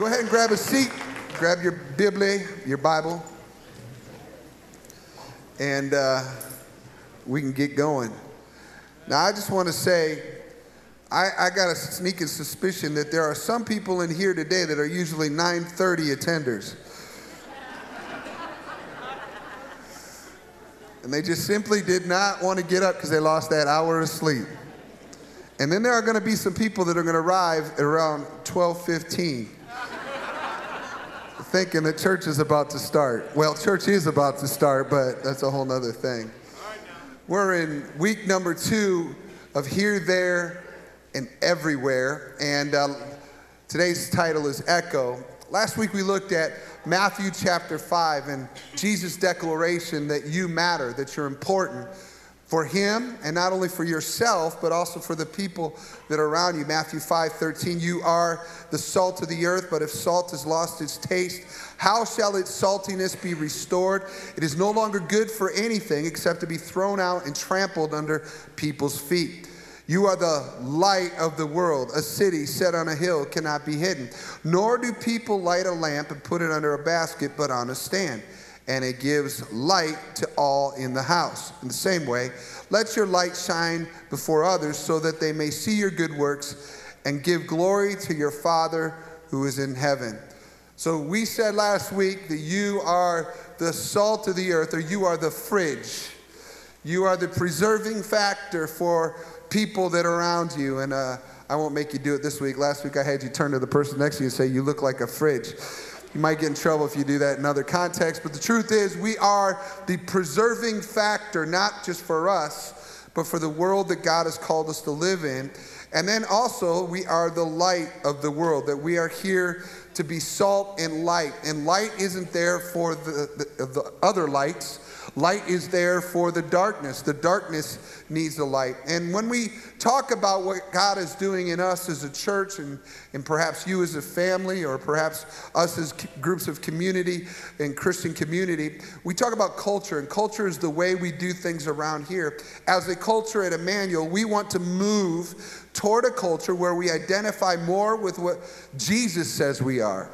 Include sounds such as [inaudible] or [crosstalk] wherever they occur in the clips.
Go ahead and grab a seat. Grab your Bible, your Bible, and uh, we can get going. Now, I just want to say, I, I got a sneaking suspicion that there are some people in here today that are usually 9:30 attenders. and they just simply did not want to get up because they lost that hour of sleep. And then there are going to be some people that are going to arrive at around 12:15 thinking that church is about to start. Well, church is about to start, but that's a whole nother thing. We're in week number two of Here, There, and Everywhere, and uh, today's title is Echo. Last week we looked at Matthew chapter 5 and Jesus' declaration that you matter, that you're important for him and not only for yourself but also for the people that are around you matthew 5 13 you are the salt of the earth but if salt has lost its taste how shall its saltiness be restored it is no longer good for anything except to be thrown out and trampled under people's feet you are the light of the world. A city set on a hill cannot be hidden. Nor do people light a lamp and put it under a basket, but on a stand and it gives light to all in the house. In the same way, let your light shine before others so that they may see your good works and give glory to your Father who is in heaven. So, we said last week that you are the salt of the earth, or you are the fridge. You are the preserving factor for people that are around you. And uh, I won't make you do it this week. Last week I had you turn to the person next to you and say, You look like a fridge. You might get in trouble if you do that in other contexts, but the truth is, we are the preserving factor, not just for us, but for the world that God has called us to live in. And then also, we are the light of the world, that we are here to be salt and light. And light isn't there for the, the, the other lights, Light is there for the darkness. The darkness needs the light. And when we talk about what God is doing in us as a church, and, and perhaps you as a family, or perhaps us as groups of community and Christian community, we talk about culture. And culture is the way we do things around here. As a culture at Emmanuel, we want to move toward a culture where we identify more with what Jesus says we are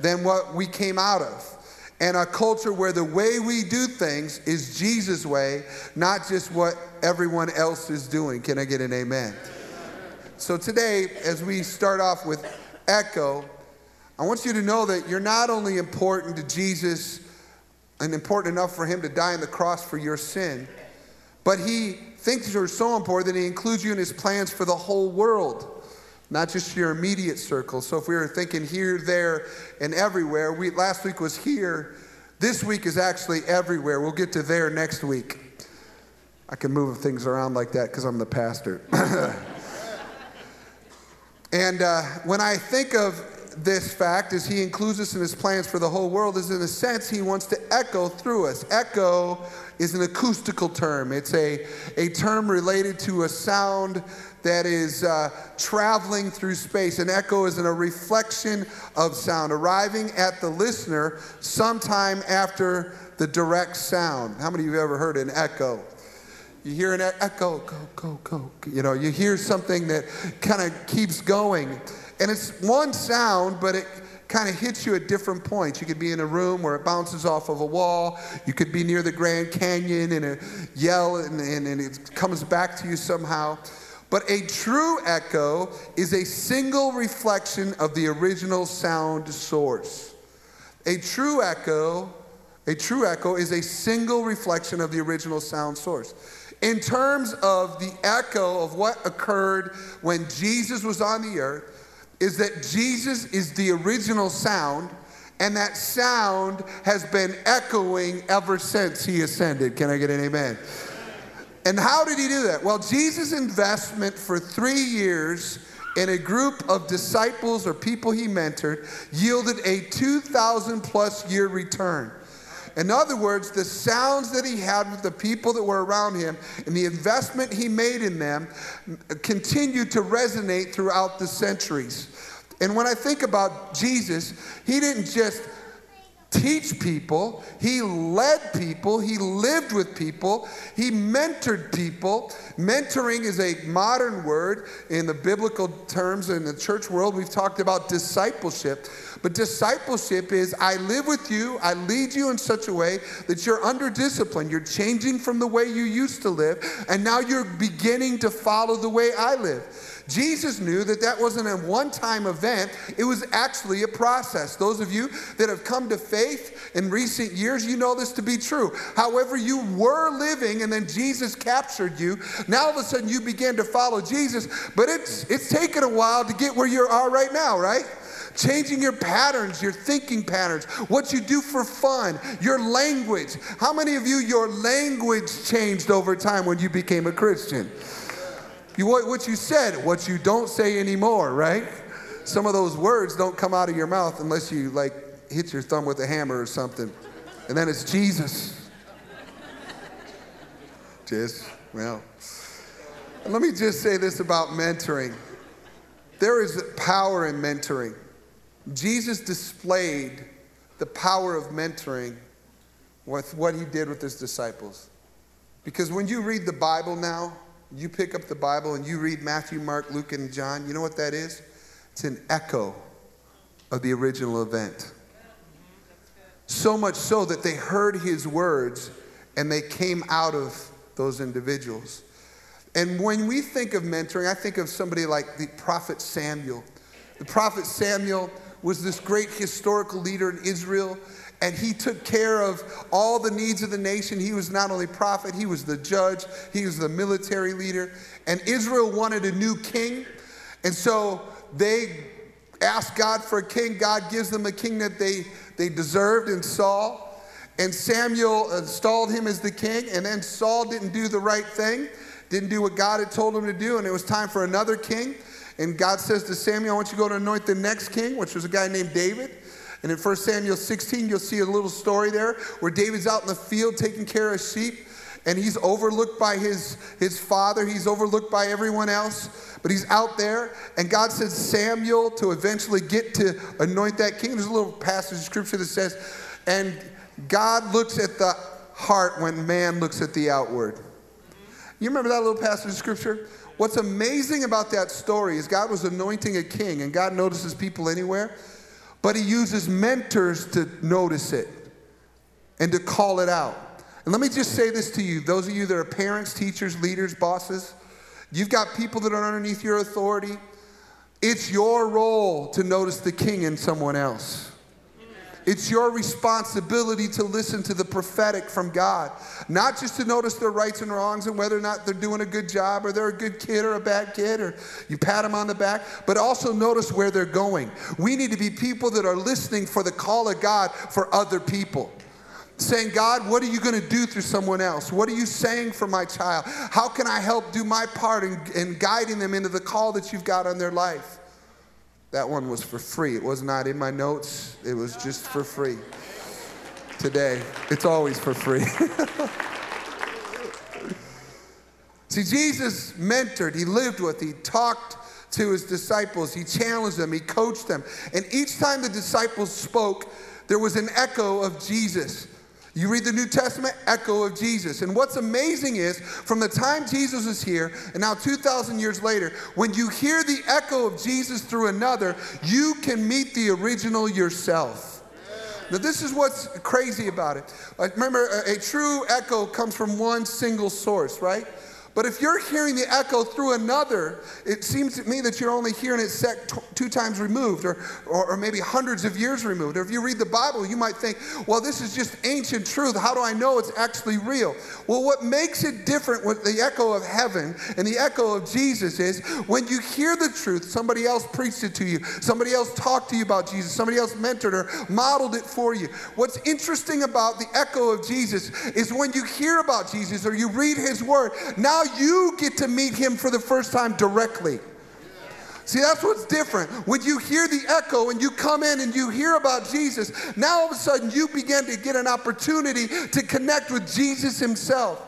than what we came out of and a culture where the way we do things is Jesus' way, not just what everyone else is doing. Can I get an amen? So today, as we start off with Echo, I want you to know that you're not only important to Jesus and important enough for him to die on the cross for your sin, but he thinks you're so important that he includes you in his plans for the whole world not just your immediate circle. So if we were thinking here, there, and everywhere, we, last week was here. This week is actually everywhere. We'll get to there next week. I can move things around like that because I'm the pastor. [laughs] and uh, when I think of this fact, as he includes us in his plans for the whole world, is in a sense he wants to echo through us. Echo is an acoustical term. It's a, a term related to a sound that is uh, traveling through space. An echo is a reflection of sound, arriving at the listener sometime after the direct sound. How many of you have ever heard an echo? You hear an echo, go, go, go. You know, you hear something that kind of keeps going. And it's one sound, but it kind of hits you at different points. You could be in a room where it bounces off of a wall. You could be near the Grand Canyon and a yell and, and, and it comes back to you somehow. But a true echo is a single reflection of the original sound source. A true echo, a true echo is a single reflection of the original sound source. In terms of the echo of what occurred when Jesus was on the earth, is that Jesus is the original sound, and that sound has been echoing ever since he ascended. Can I get an amen? And how did he do that? Well, Jesus' investment for three years in a group of disciples or people he mentored yielded a 2,000 plus year return. In other words, the sounds that he had with the people that were around him and the investment he made in them continued to resonate throughout the centuries. And when I think about Jesus, he didn't just teach people, he led people, he lived with people, he mentored people. Mentoring is a modern word in the biblical terms in the church world. We've talked about discipleship. But discipleship is I live with you, I lead you in such a way that you're under discipline. You're changing from the way you used to live, and now you're beginning to follow the way I live. Jesus knew that that wasn't a one time event, it was actually a process. Those of you that have come to faith in recent years, you know this to be true. However, you were living and then Jesus captured you. Now all of a sudden you began to follow Jesus, but it's, it's taken a while to get where you are right now, right? changing your patterns, your thinking patterns, what you do for fun, your language. How many of you, your language changed over time when you became a Christian? You, what, you said, what you don't say anymore, right? Some of those words don't come out of your mouth unless you like hit your thumb with a hammer or something. And then it's Jesus. Just, well. Let me just say this about mentoring. There is power in mentoring. Jesus displayed the power of mentoring with what he did with his disciples. Because when you read the Bible now, you pick up the Bible and you read Matthew, Mark, Luke, and John, you know what that is? It's an echo of the original event. So much so that they heard his words and they came out of those individuals. And when we think of mentoring, I think of somebody like the prophet Samuel. The prophet Samuel was this great historical leader in Israel and he took care of all the needs of the nation. He was not only prophet, he was the judge, he was the military leader. And Israel wanted a new king. And so they asked God for a king. God gives them a king that they, they deserved in Saul. And Samuel installed him as the king. And then Saul didn't do the right thing, didn't do what God had told him to do. And it was time for another king. And God says to Samuel, I want you to go to anoint the next king, which was a guy named David. And in 1 Samuel 16, you'll see a little story there where David's out in the field taking care of sheep and he's overlooked by his, his father. He's overlooked by everyone else, but he's out there. And God says Samuel to eventually get to anoint that king. There's a little passage of scripture that says, and God looks at the heart when man looks at the outward. You remember that little passage of scripture? What's amazing about that story is God was anointing a king, and God notices people anywhere. But he uses mentors to notice it and to call it out. And let me just say this to you those of you that are parents, teachers, leaders, bosses, you've got people that are underneath your authority. It's your role to notice the king in someone else. It's your responsibility to listen to the prophetic from God, not just to notice their rights and wrongs and whether or not they're doing a good job or they're a good kid or a bad kid or you pat them on the back, but also notice where they're going. We need to be people that are listening for the call of God for other people saying, God, what are you going to do through someone else? What are you saying for my child? How can I help do my part in, in, guiding them into the call that you've got on their life? That one was for free. It was not in my notes, it was just for free. Today, it's always for free. [laughs] See, Jesus mentored, he lived with, he talked to his disciples, he challenged them, he coached them. And each time the disciples spoke, there was an echo of Jesus. You read the New Testament, echo of Jesus. And what's amazing is from the time Jesus was here and now 2,000 years later, when you hear the echo of Jesus through another, you can meet the original yourself. Now, this is what's crazy about it. Uh, remember, a, a true echo comes from one single source, right? But if you're hearing the echo through another, it seems to me that you're only hearing it set two times removed or, or, or, maybe hundreds of years removed. Or if you read the Bible, you might think, well, this is just ancient truth. How do I know it's actually real? Well, what makes it different with the echo of heaven and the echo of Jesus is when you hear the truth, somebody else preached it to you, somebody else talked to you about Jesus, somebody else mentored or modeled it for you. What's interesting about the echo of Jesus is when you hear about Jesus or you read his word, now now you get to meet him for the first time directly. See, that's what's different. When you hear the echo and you come in and you hear about Jesus, now all of a sudden you begin to get an opportunity to connect with Jesus himself.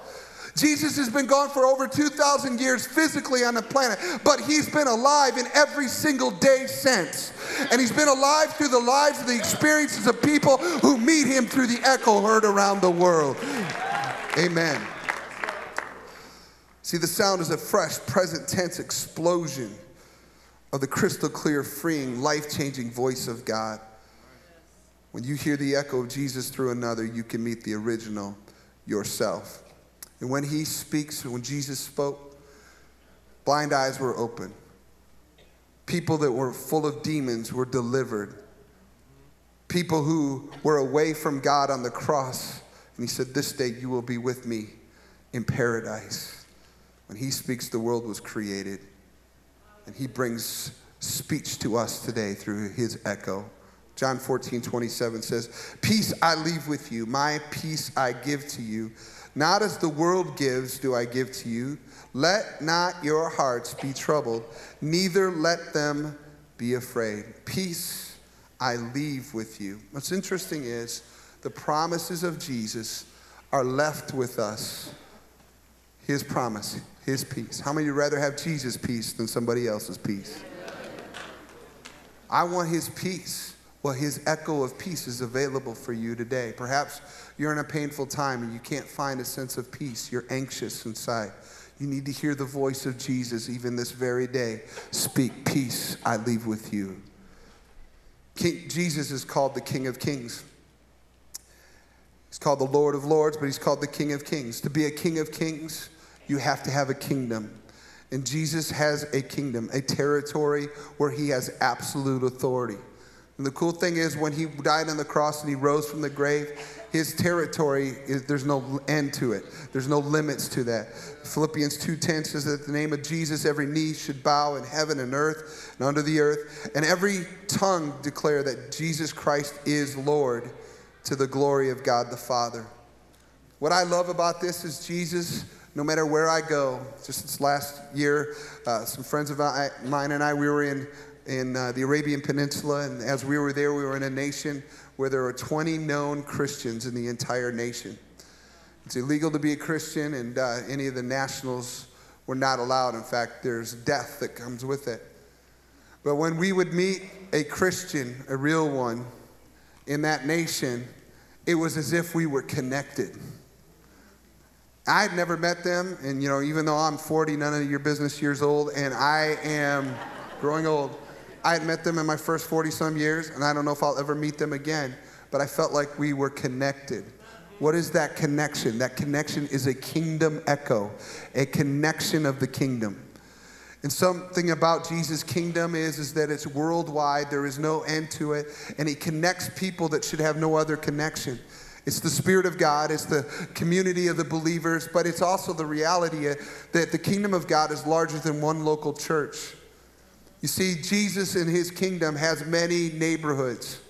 Jesus has been gone for over 2,000 years physically on the planet, but he's been alive in every single day since. And he's been alive through the lives and the experiences of people who meet him through the echo heard around the world. Amen. See, the sound is a fresh, present tense explosion of the crystal clear, freeing, life changing voice of God. When you hear the echo of Jesus through another, you can meet the original yourself. And when he speaks, when Jesus spoke, blind eyes were open. People that were full of demons were delivered. People who were away from God on the cross. And he said, This day you will be with me in paradise. When he speaks, the world was created. And he brings speech to us today through his echo. John 14, 27 says, Peace I leave with you, my peace I give to you. Not as the world gives, do I give to you. Let not your hearts be troubled, neither let them be afraid. Peace I leave with you. What's interesting is the promises of Jesus are left with us. His promise, His peace. How many would rather have Jesus' peace than somebody else's peace? I want His peace. Well, his echo of peace is available for you today. Perhaps you're in a painful time and you can't find a sense of peace. You're anxious inside. You need to hear the voice of Jesus even this very day. Speak peace, I leave with you. King, Jesus is called the King of Kings. He's called the Lord of Lords, but he's called the King of Kings. To be a King of Kings, you have to have a kingdom. And Jesus has a kingdom, a territory where he has absolute authority. And the cool thing is, when he died on the cross and he rose from the grave, his territory is there's no end to it. There's no limits to that. Philippians 2:10 says that the name of Jesus every knee should bow in heaven and earth and under the earth, and every tongue declare that Jesus Christ is Lord to the glory of God the Father. What I love about this is Jesus no matter where I go. Just this last year, uh, some friends of mine and I, we were in in uh, the Arabian Peninsula. And as we were there, we were in a nation where there were 20 known Christians in the entire nation. It's illegal to be a Christian, and uh, any of the nationals were not allowed. In fact, there's death that comes with it. But when we would meet a Christian, a real one, in that nation, it was as if we were connected. I had never met them, and you know, even though I'm 40, none of your business years old, and I am growing old, I had met them in my first 40 some years, and I don't know if I'll ever meet them again, but I felt like we were connected. What is that connection? That connection is a kingdom echo, a connection of the kingdom. And something about Jesus' kingdom is, is that it's worldwide, there is no end to it, and he connects people that should have no other connection. It's the Spirit of God, it's the community of the believers, but it's also the reality that the kingdom of God is larger than one local church. You see, Jesus in his kingdom has many neighborhoods.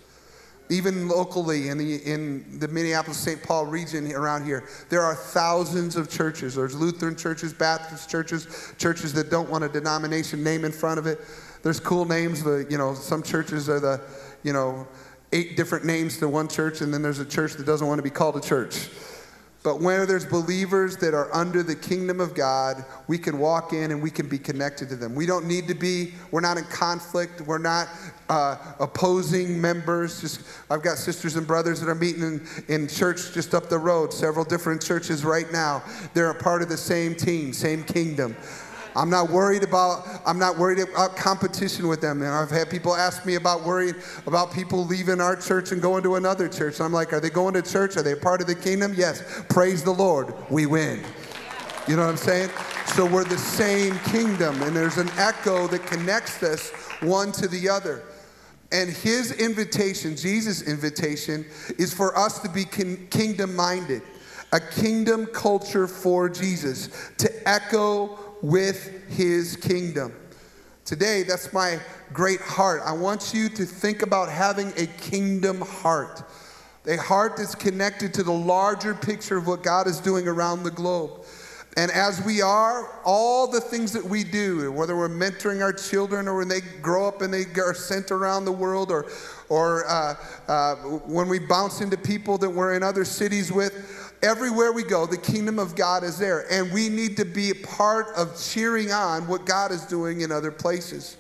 Even locally in the, in the Minneapolis St. Paul region around here, there are thousands of churches. There's Lutheran churches, Baptist churches, churches that don't want a denomination name in front of it. There's cool names. The, you know, some churches are the, you know, eight different names to one church, and then there's a church that doesn't want to be called a church. But where there's believers that are under the kingdom of God, we can walk in and we can be connected to them. We don't need to be, we're not in conflict, we're not uh, opposing members. Just, I've got sisters and brothers that are meeting in, in church just up the road, several different churches right now. They're a part of the same team, same kingdom. I'm not worried about I'm not worried about competition with them. I've had people ask me about worrying about people leaving our church and going to another church. And I'm like, are they going to church? Are they part of the kingdom? Yes. Praise the Lord. We win. You know what I'm saying? So we're the same kingdom, and there's an echo that connects us one to the other. And his invitation, Jesus' invitation, is for us to be kingdom minded, a kingdom culture for Jesus, to echo with his kingdom. Today, that's my great heart. I want you to think about having a kingdom heart, a heart that's connected to the larger picture of what God is doing around the globe. And as we are, all the things that we do, whether we're mentoring our children or when they grow up and they are sent around the world, or, or uh, uh, when we bounce into people that we're in other cities with, everywhere we go, the kingdom of God is there. And we need to be a part of cheering on what God is doing in other places.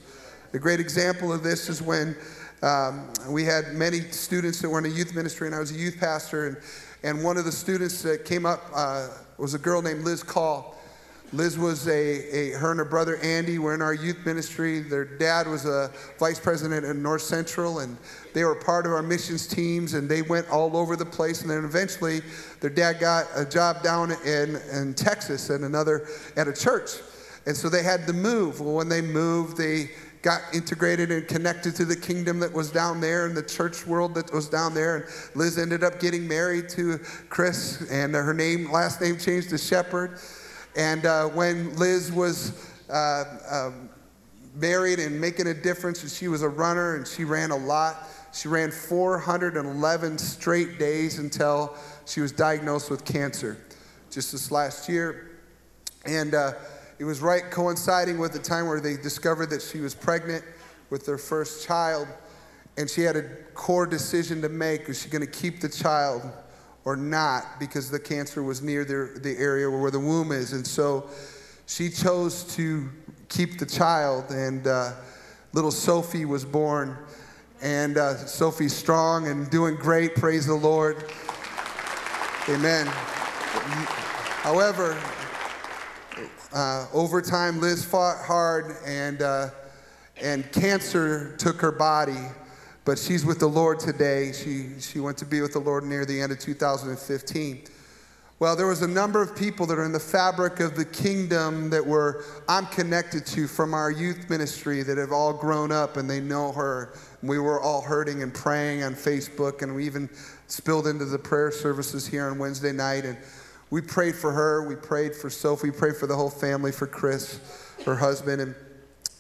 A great example of this is when um, we had many students that were in a youth ministry, and I was a youth pastor. And, and one of the students that came up uh, was a girl named Liz Call. Liz was a, a, her and her brother Andy were in our youth ministry. Their dad was a vice president at North Central, and they were part of our missions teams, and they went all over the place. And then eventually, their dad got a job down in, in Texas at another, at a church. And so they had to move. Well, when they moved, they got integrated and connected to the kingdom that was down there and the church world that was down there. And Liz ended up getting married to Chris, and her name, last name changed to Shepherd. And uh, when Liz was uh, um, married and making a difference, she was a runner and she ran a lot, she ran 411 straight days until she was diagnosed with cancer just this last year. And uh, it was right coinciding with the time where they discovered that she was pregnant with their first child. And she had a core decision to make was she going to keep the child or not because the cancer was near the, the area where the womb is. And so she chose to keep the child, and uh, little Sophie was born. And uh, Sophie's strong and doing great, praise the Lord. Amen. However, uh, over time, Liz fought hard, and, uh, and cancer took her body but she's with the Lord today. She, she went to be with the Lord near the end of 2015. Well, there was a number of people that are in the fabric of the kingdom that were I'm connected to from our youth ministry that have all grown up and they know her. We were all hurting and praying on Facebook, and we even spilled into the prayer services here on Wednesday night. And we prayed for her, we prayed for Sophie, we prayed for the whole family, for Chris, her husband, and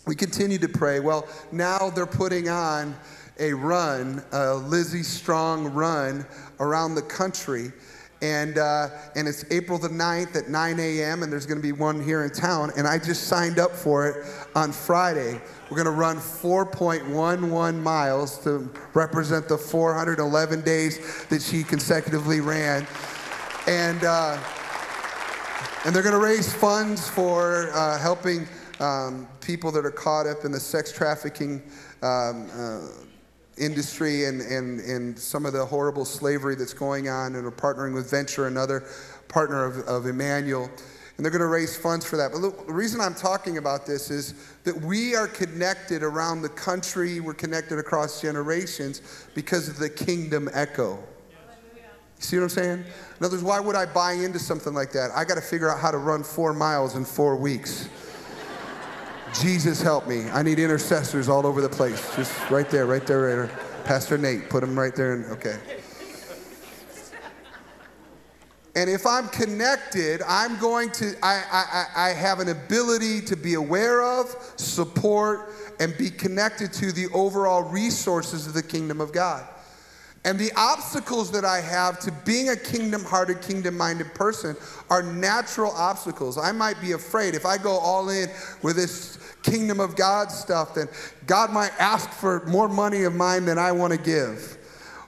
we continue to pray. Well, now they're putting on a run, a Lizzie Strong run around the country. And, uh, and it's April the 9th at 9 a.m., and there's to be one here in town. And I just signed up for it on Friday. We're to run 4.11 miles to represent the 411 days that she consecutively ran. And, uh, and they're to raise funds for uh, helping um, people that are caught up in the sex trafficking um, uh, industry and, and, and some of the horrible slavery that's going on, and we're partnering with Venture, another partner of, of Emmanuel. And they're going to raise funds for that. But look, the reason I'm talking about this is that we are connected around the country, we're connected across generations because of the kingdom echo. See what I'm saying? In other words, why would I buy into something like that? I got to figure out how to run four miles in four weeks. Jesus help me. I need intercessors all over the place. Just right there, right there, right there. Pastor Nate, put him right there. And, okay. And if I'm connected, I'm going to, I, I, I have an ability to be aware of, support, and be connected to the overall resources of the kingdom of God. And the obstacles that I have to being a kingdom hearted, kingdom minded person are natural obstacles. I might be afraid if I go all in with this kingdom of God stuff, then God might ask for more money of mine than I want to give.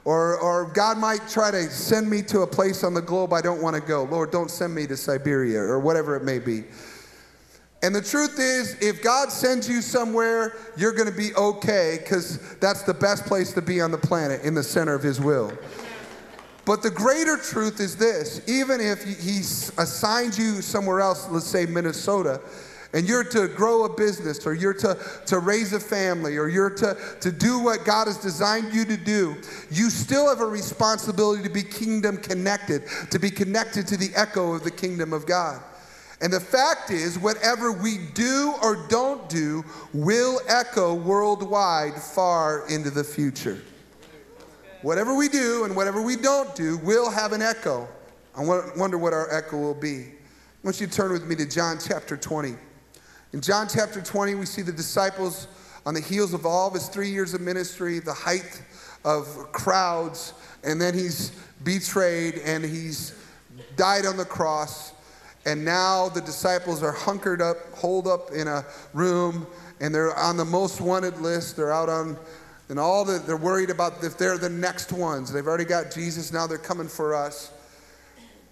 Or, or God might try to send me to a place on the globe I don't want to go. Lord, don't send me to Siberia or whatever it may be. And the truth is, if God sends you somewhere, you're going to be okay because that's the best place to be on the planet, in the center of His will. But the greater truth is this even if He assigns you somewhere else, let's say Minnesota, and you're to grow a business or you're to, to raise a family or you're to, to do what God has designed you to do, you still have a responsibility to be kingdom connected, to be connected to the echo of the kingdom of God. And the fact is, whatever we do or don't do will echo worldwide far into the future. Whatever we do and whatever we don't do will have an echo. I wonder what our echo will be. I want you to turn with me to John chapter 20. In John chapter 20, we see the disciples on the heels of all of his three years of ministry, the height of crowds, and then he's betrayed and he's died on the cross. And now the disciples are hunkered up, holed up in a room, and they're on the most wanted list. They're out on, and all that they're worried about if they're the next ones. They've already got Jesus, now they're coming for us.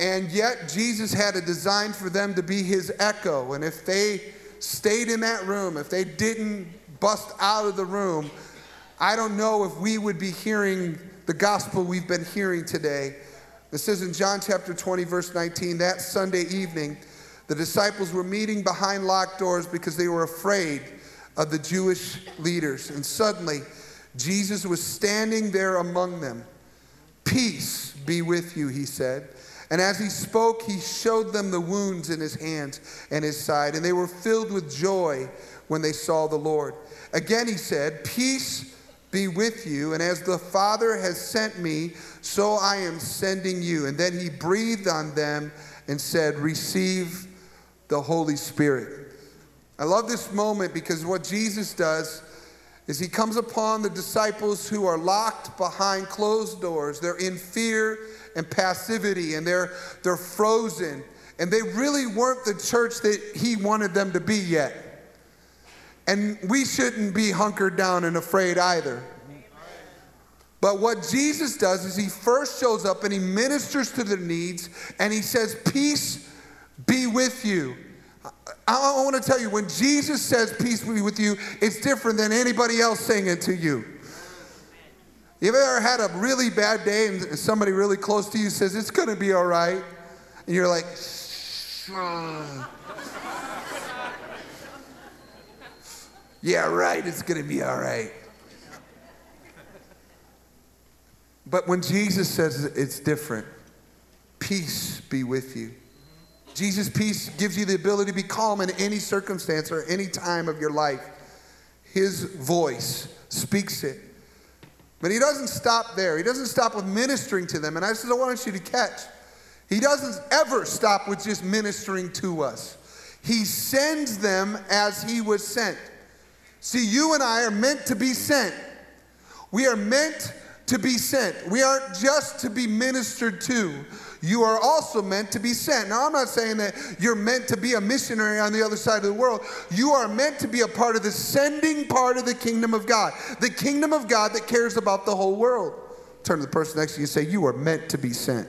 And yet, Jesus had a design for them to be his echo. And if they stayed in that room, if they didn't bust out of the room, I don't know if we would be hearing the gospel we've been hearing today. This is in John chapter 20, verse 19, that Sunday evening, the disciples were meeting behind locked doors because they were afraid of the Jewish leaders. And suddenly, Jesus was standing there among them. Peace be with you, he said. And as he spoke, he showed them the wounds in his hands and his side, and they were filled with joy when they saw the Lord. Again, he said, Peace be with you, and as the Father has sent me, so I am sending you. And then he breathed on them and said, Receive the Holy Spirit. I love this moment because what Jesus does is he comes upon the disciples who are locked behind closed doors. They're in fear and passivity and they're, they're frozen. And they really weren't the church that he wanted them to be yet. And we shouldn't be hunkered down and afraid either. But what Jesus does is he first shows up and he ministers to their needs and he says, Peace be with you. I, I want to tell you, when Jesus says, Peace be with you, it's different than anybody else saying it to you. You ever had a really bad day and somebody really close to you says, It's to be all right? And you're like, Yeah, right, it's to be all right. But when Jesus says it's different, peace be with you. Jesus' peace gives you the ability to be calm in any circumstance or any time of your life. His voice speaks it. But he doesn't stop there. He doesn't stop with ministering to them. And I just want you to catch. He doesn't ever stop with just ministering to us. He sends them as he was sent. See, you and I are meant to be sent. We are meant to be sent. We aren't just to be ministered to you are also meant to be sent. Now, I'm not saying that you're meant to be a missionary on the other side of the world. You are meant to be a part of the sending part of the kingdom of God, the kingdom of God that cares about the whole world. Turn to the person next to you and say, You are meant to be sent.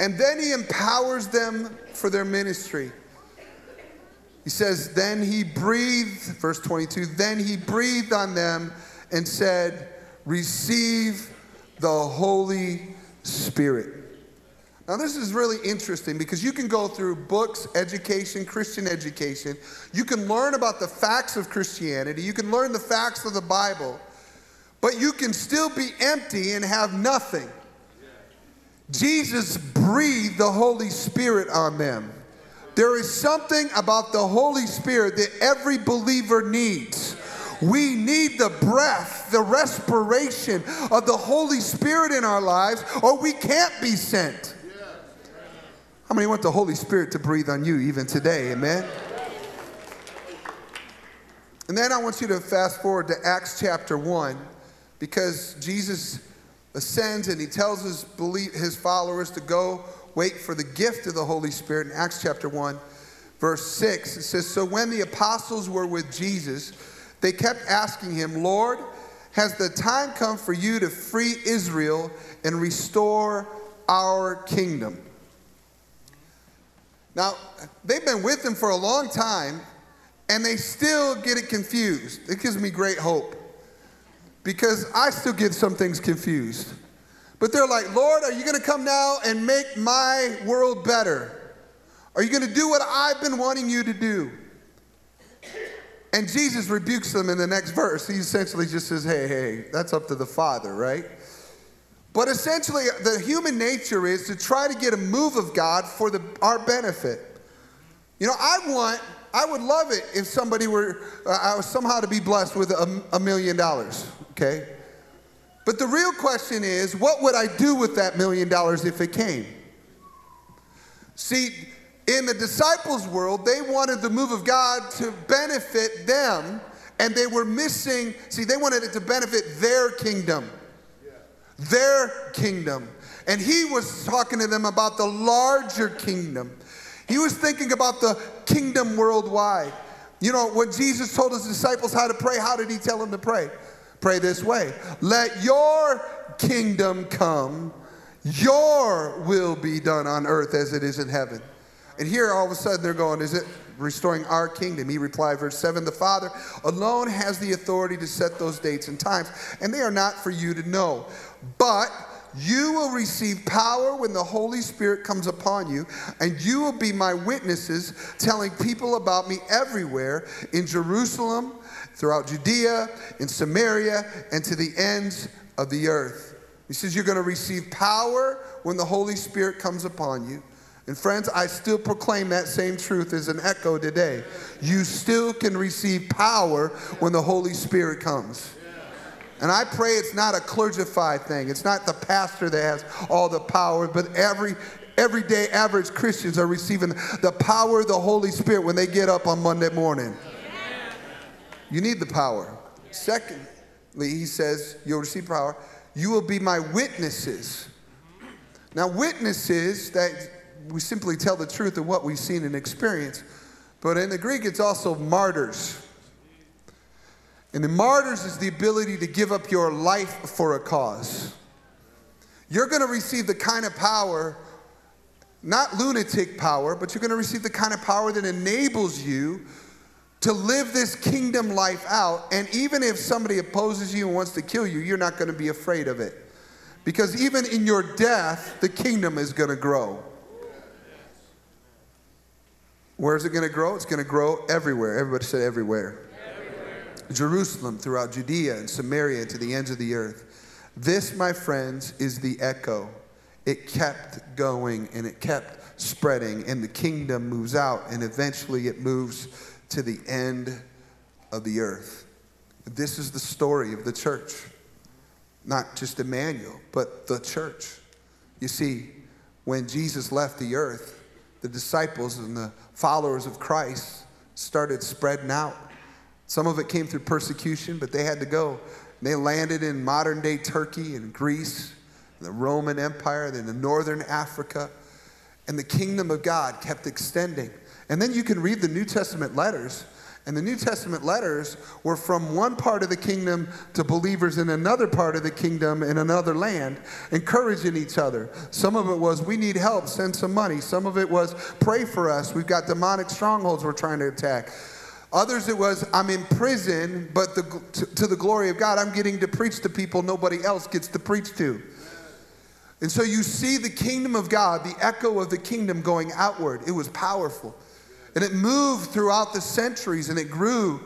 And then he empowers them for their ministry. He says, Then he breathed, verse 22, then he breathed on them and said, receive the Holy Spirit. Now, this is really interesting because you can go through books, education, Christian education. You can learn about the facts of Christianity. You can learn the facts of the Bible. But you can still be empty and have nothing. Jesus breathed the Holy Spirit on them. There is something about the Holy Spirit that every believer needs. We need the breath, the respiration of the Holy Spirit in our lives, or we can't be sent. How many want the Holy Spirit to breathe on you even today? Amen. And then I want you to fast forward to Acts chapter 1 because Jesus ascends and he tells his, his followers to go wait for the gift of the Holy Spirit in Acts chapter 1, verse 6. It says, So when the apostles were with Jesus, they kept asking him, Lord, has the time come for you to free Israel and restore our kingdom? Now, they've been with him for a long time, and they still get it confused. It gives me great hope because I still get some things confused. But they're like, Lord, are you going to come now and make my world better? Are you going to do what I've been wanting you to do? And Jesus rebukes them in the next verse. He essentially just says, hey, hey, that's up to the Father, right? But essentially, the human nature is to try to get a move of God for the, our benefit. You know, I want, I would love it if somebody were, uh, I was somehow to be blessed with a, a million dollars, okay? But the real question is, what would I do with that million dollars if it came? See, in the disciples' world, they wanted the move of God to benefit them, and they were missing, see, they wanted it to benefit their kingdom. Their kingdom. And he was talking to them about the larger kingdom. He was thinking about the kingdom worldwide. You know, when Jesus told his disciples how to pray, how did he tell them to pray? Pray this way Let your kingdom come, your will be done on earth as it is in heaven. And here all of a sudden they're going, Is it restoring our kingdom? He replied, verse 7 The Father alone has the authority to set those dates and times, and they are not for you to know. But you will receive power when the Holy Spirit comes upon you, and you will be my witnesses, telling people about me everywhere in Jerusalem, throughout Judea, in Samaria, and to the ends of the earth. He says, You're going to receive power when the Holy Spirit comes upon you. And friends, I still proclaim that same truth as an echo today. You still can receive power when the Holy Spirit comes. And I pray it's not a clergified thing. It's not the pastor that has all the power, but every everyday average Christians are receiving the power of the Holy Spirit when they get up on Monday morning. You need the power. Secondly, he says, you'll receive power. You will be my witnesses. Now, witnesses that we simply tell the truth of what we've seen and experienced. But in the Greek, it's also martyrs. And the martyrs is the ability to give up your life for a cause. You're going to receive the kind of power, not lunatic power, but you're going to receive the kind of power that enables you to live this kingdom life out. And even if somebody opposes you and wants to kill you, you're not going to be afraid of it. Because even in your death, the kingdom is going to grow. Where is it going to grow? It's going to grow everywhere. Everybody said everywhere. Jerusalem, throughout Judea and Samaria, to the ends of the earth. This, my friends, is the echo. It kept going and it kept spreading, and the kingdom moves out, and eventually it moves to the end of the earth. This is the story of the church. Not just Emmanuel, but the church. You see, when Jesus left the earth, the disciples and the followers of Christ started spreading out. Some of it came through persecution, but they had to go. They landed in modern day Turkey and Greece, the Roman Empire, then the northern Africa, and the kingdom of God kept extending. And then you can read the New Testament letters, and the New Testament letters were from one part of the kingdom to believers in another part of the kingdom in another land, encouraging each other. Some of it was, we need help, send some money. Some of it was, pray for us, we've got demonic strongholds we're trying to attack. Others, it was, I'm in prison, but the, to, to the glory of God, I'm getting to preach to people nobody else gets to preach to. And so you see the kingdom of God, the echo of the kingdom going outward. It was powerful. And it moved throughout the centuries and it grew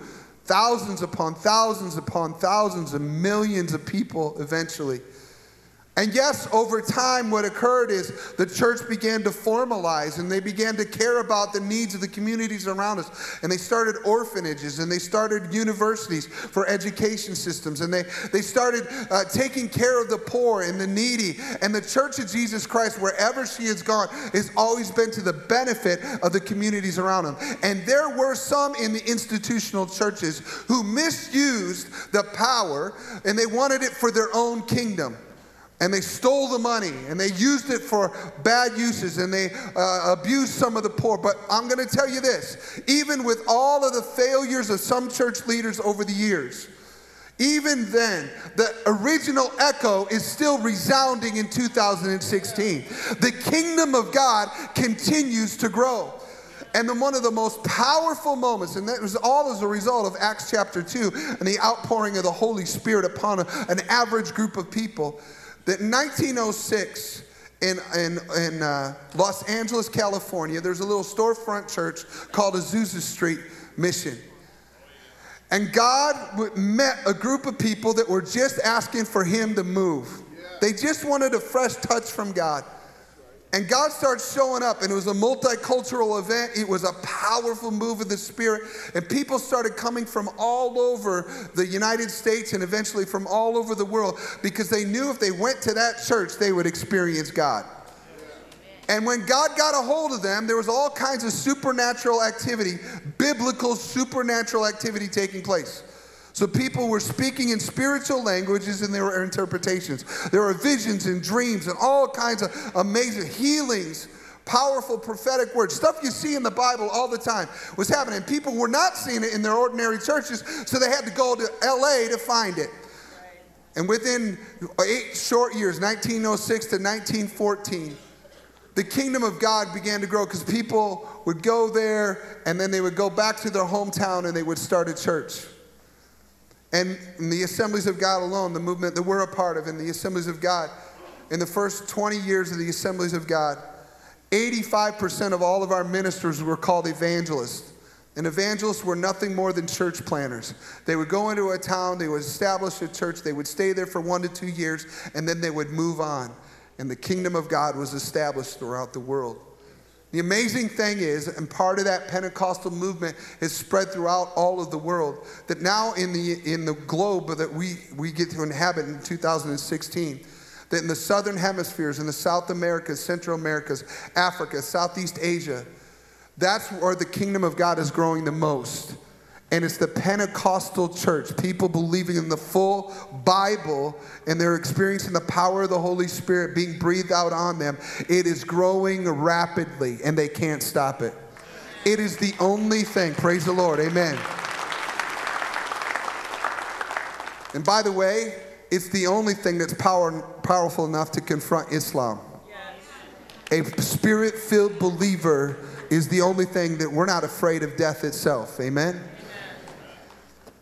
thousands upon thousands upon thousands and millions of people eventually. And yes, over time, what occurred is the church began to formalize and they began to care about the needs of the communities around us. And they started orphanages and they started universities for education systems and they, they started uh, taking care of the poor and the needy. And the Church of Jesus Christ, wherever she has gone, has always been to the benefit of the communities around them. And there were some in the institutional churches who misused the power and they wanted it for their own kingdom and they stole the money and they used it for bad uses and they uh, abused some of the poor. But I'm going to tell you this even with all of the failures of some church leaders over the years, even then, the original echo is still resounding in 2016. The kingdom of God continues to grow. And then one of the most powerful moments, and that was all as a result of Acts chapter 2 and the outpouring of the Holy Spirit upon a, an average group of people that in 1906, in, in, in uh, Los Angeles, California, there's a little storefront church called Azusa Street Mission. And God met a group of people that were just asking for Him to move. They just wanted a fresh touch from God. And God starts showing up, and it was a multicultural event. It was a powerful move of the Spirit. And people started coming from all over the United States and eventually from all over the world because they knew if they went to that church, they would experience God. And when God got a hold of them, there was all kinds of supernatural activity, biblical supernatural activity taking place. So people were speaking in spiritual languages and there were interpretations. There were visions and dreams and all kinds of amazing healings, powerful prophetic words, stuff you see in the Bible all the time was happening. People were not seeing it in their ordinary churches, so they had to go to LA to find it. And within eight short years, 1906 to 1914, the kingdom of God began to grow because people would go there and then they would go back to their hometown and they would start a church. And in the Assemblies of God alone, the movement that we're a part of in the Assemblies of God, in the first 20 years of the Assemblies of God, 85% of all of our ministers were called evangelists. And evangelists were nothing more than church planners. They would go into a town, they would establish a church, they would stay there for one to two years, and then they would move on. And the kingdom of God was established throughout the world. The amazing thing is, and part of that Pentecostal movement is spread throughout all of the world, that now in the, in the globe that we, we get to inhabit in 2016, that in the southern hemispheres, in the South Americas, Central Americas, Africa, Southeast Asia, that's where the kingdom of God is growing the most. And it's the Pentecostal church, people believing in the full Bible and they're experiencing the power of the Holy Spirit being breathed out on them. It is growing rapidly and they can't stop it. It is the only thing. Praise the Lord. Amen. And by the way, it's the only thing that's power, powerful enough to confront Islam. A spirit filled believer is the only thing that we're not afraid of death itself. Amen?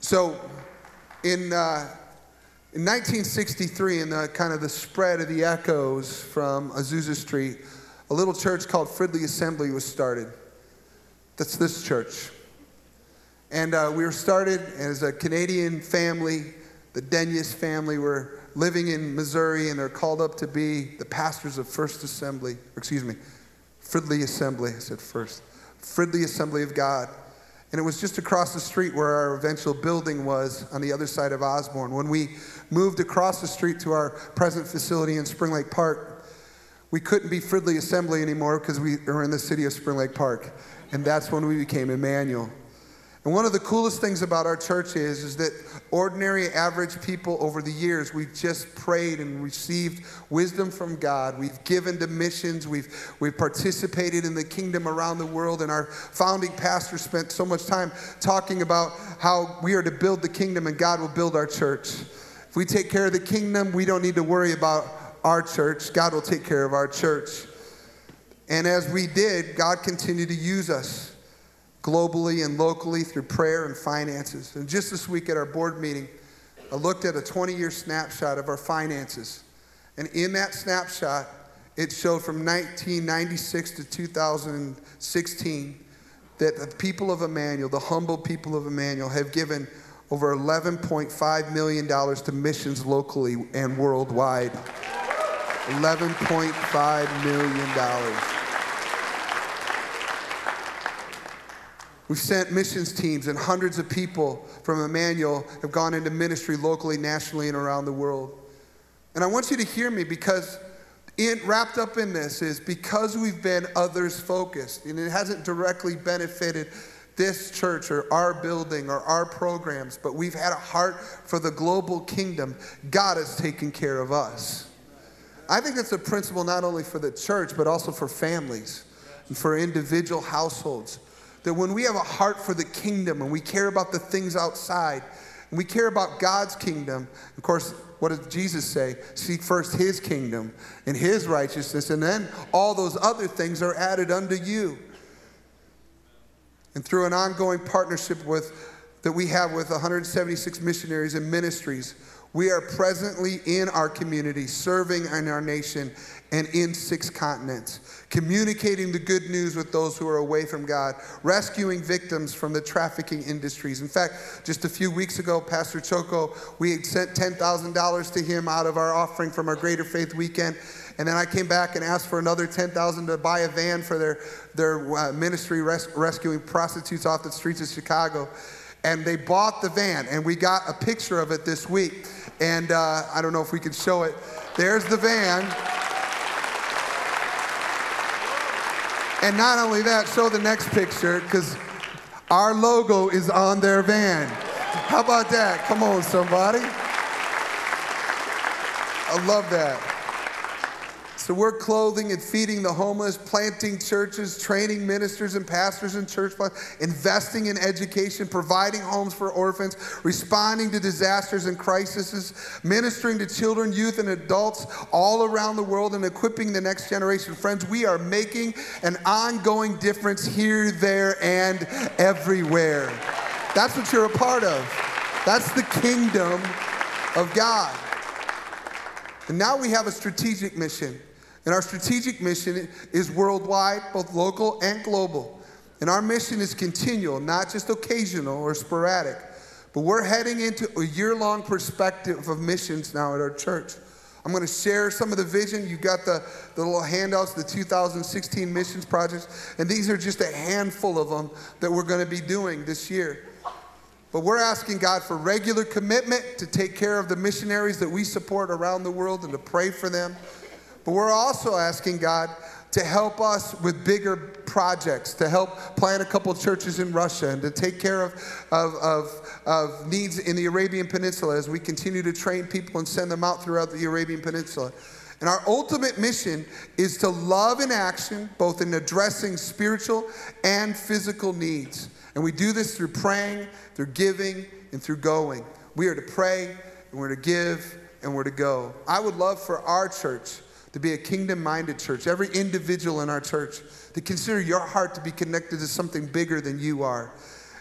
So, in, uh, in 1963, in the kind of the spread of the echoes from Azusa Street, a little church called Fridley Assembly was started. That's this church. And uh, we were started as a Canadian family the Denyes family were living in Missouri and they're called up to be the pastors of First Assembly, excuse me, Fridley Assembly, I said first, Fridley Assembly of God. And it was just across the street where our eventual building was on the other side of Osborne. When we moved across the street to our present facility in Spring Lake Park, we couldn't be Fridley Assembly anymore because we were in the city of Spring Lake Park. And that's when we became Emmanuel. And one of the coolest things about our church is, is that ordinary, average people over the years, we've just prayed and received wisdom from God. We've given to missions. We've, we've participated in the kingdom around the world. And our founding pastor spent so much time talking about how we are to build the kingdom and God will build our church. If we take care of the kingdom, we don't need to worry about our church. God will take care of our church. And as we did, God continued to use us globally and locally through prayer and finances. And just this week at our board meeting, I looked at a 20 year snapshot of our finances. And in that snapshot, it showed from 1996 to 2016 that the people of Emmanuel, the humble people of Emmanuel, have given over $11.5 million to missions locally and worldwide. $11.5 million. We've sent missions teams, and hundreds of people from Emmanuel have gone into ministry locally, nationally, and around the world. And I want you to hear me because in, wrapped up in this is because we've been others focused, and it hasn't directly benefited this church or our building or our programs, but we've had a heart for the global kingdom. God has taken care of us. I think that's a principle not only for the church, but also for families and for individual households. That when we have a heart for the kingdom and we care about the things outside, and we care about God's kingdom, of course, what does Jesus say? Seek first his kingdom and his righteousness, and then all those other things are added unto you. And through an ongoing partnership with that we have with 176 missionaries and ministries, we are presently in our community, serving in our nation and in six continents, communicating the good news with those who are away from God, rescuing victims from the trafficking industries. In fact, just a few weeks ago, Pastor Choco, we had sent $10,000 to him out of our offering from our Greater Faith weekend. And then I came back and asked for another 10,000 to buy a van for their, their uh, ministry res- rescuing prostitutes off the streets of Chicago. And they bought the van, and we got a picture of it this week. And uh, I don't know if we can show it. There's the van. And not only that, show the next picture because our logo is on their van. How about that? Come on, somebody. I love that. So we're clothing and feeding the homeless, planting churches, training ministers and pastors in church, investing in education, providing homes for orphans, responding to disasters and crises, ministering to children, youth, and adults all around the world, and equipping the next generation. Friends, we are making an ongoing difference here, there, and everywhere. That's what you're a part of. That's the kingdom of God. And now we have a strategic mission. And our strategic mission is worldwide, both local and global. And our mission is continual, not just occasional or sporadic. But we're heading into a year long perspective of missions now at our church. I'm going to share some of the vision. You got the, the little handouts, the 2016 missions projects, and these are just a handful of them that we're going to be doing this year. But we're asking God for regular commitment to take care of the missionaries that we support around the world and to pray for them. But we're also asking God to help us with bigger projects, to help plant a couple churches in Russia, and to take care of, of, of, of, needs in the Arabian Peninsula as we continue to train people and send them out throughout the Arabian Peninsula. And our ultimate mission is to love in action, both in addressing spiritual and physical needs. And we do this through praying, through giving, and through going. We are to pray, and we're to give, and we're to go. I would love for our church to be a kingdom minded church, every individual in our church, to consider your heart to be connected to something bigger than you are,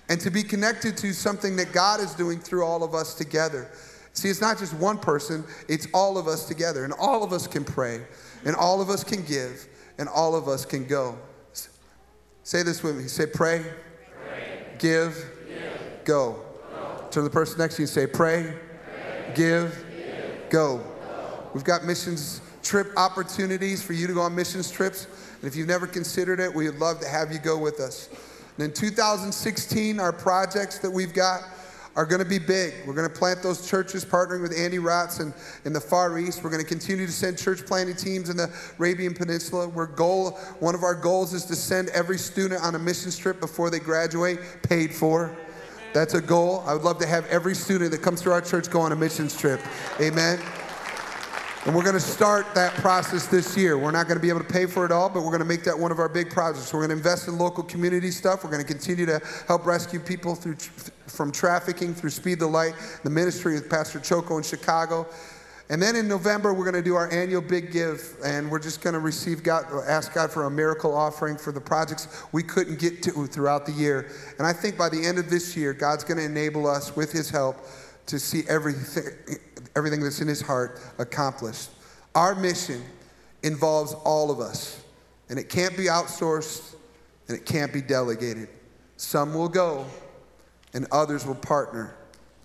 and to be connected to something that God is doing through all of us together. See, it's not just one person, it's all of us together, and all of us can pray, and all of us can give, and all of us can go. Say this with me. Say, pray, pray. Give, give, go. go. Turn to the person next to you and say, pray, pray. Give, give, go. go. We've got missions trip opportunities for you to go on missions trips. And if you've never considered it, we would love to have you go with us. And in 2016, our projects that we've got are going to be big. We're going to plant those churches partnering with Andy Rotz in, in the Far East. We're going to continue to send church planting teams in the Arabian Peninsula. We're goal, one of our goals is to send every student on a mission trip before they graduate paid for. That's a goal. I would love to have every student that comes through our church go on a missions trip. Amen. And we're going to start that process this year. We're not going to be able to pay for it all, but we're going to make that one of our big projects. We're going to invest in local community stuff. We're going to continue to help rescue people through, from trafficking through Speed the Light, the ministry with Pastor Choco in Chicago. And then in November, we're going to do our annual big give, and we're just going to receive God, ask God for a miracle offering for the projects we couldn't get to throughout the year. And I think by the end of this year, God's going to enable us, with His help, to see everything everything that's in his heart accomplished. Our mission involves all of us, and it can't be outsourced and it can't be delegated. Some will go, and others will partner.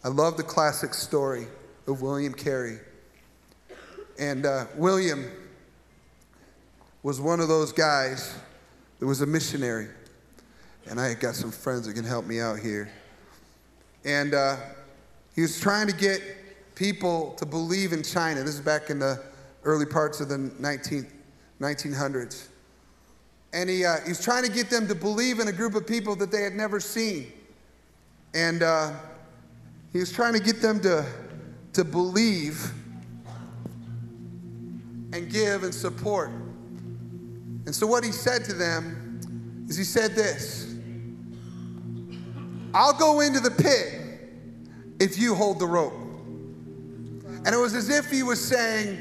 I love the classic story of William Carey. And uh, William was one of those guys that was a missionary. And I got some friends that can help me out here. And uh, he was trying to get people to believe in China. This is back in the early parts of the 19, 1900s. And he, uh, he was trying to get them to believe in a group of people that they had never seen. And uh, he was trying to get them to, to believe and give and support. And so, what he said to them is he said this I'll go into the pit if you hold the rope. And it was as if he was saying,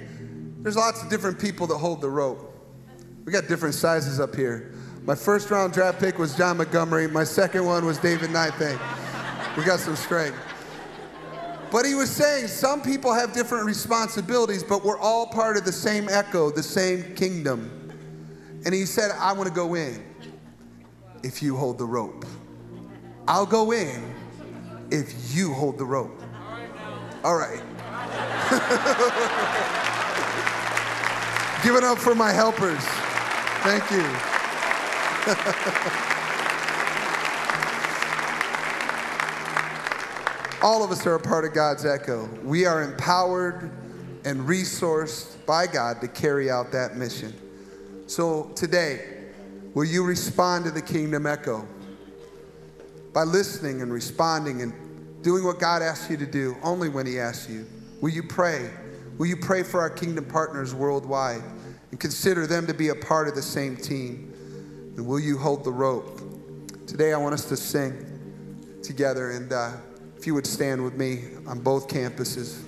There's lots of different people that hold the rope. We got different sizes up here. My first round draft pick was John Montgomery. My second one was David Nythane. We got some strength. But he was saying some people have different responsibilities, but we're all part of the same echo, the same kingdom. And he said, I want to go in if you hold the rope. I'll go in if you hold the rope. All right. [laughs] Give it up for my helpers. Thank you. [laughs] All of us are a part of God's echo. We are empowered and resourced by God to carry out that mission. So today, will you respond to the kingdom echo? By listening and responding and doing what God asks you to do only when He asks you. Will you pray? Will you pray for our kingdom partners worldwide? and consider them to be a part of the same team. And will you hold the rope? Today, I want us to sing together. And uh, if you would stand with me on both campuses.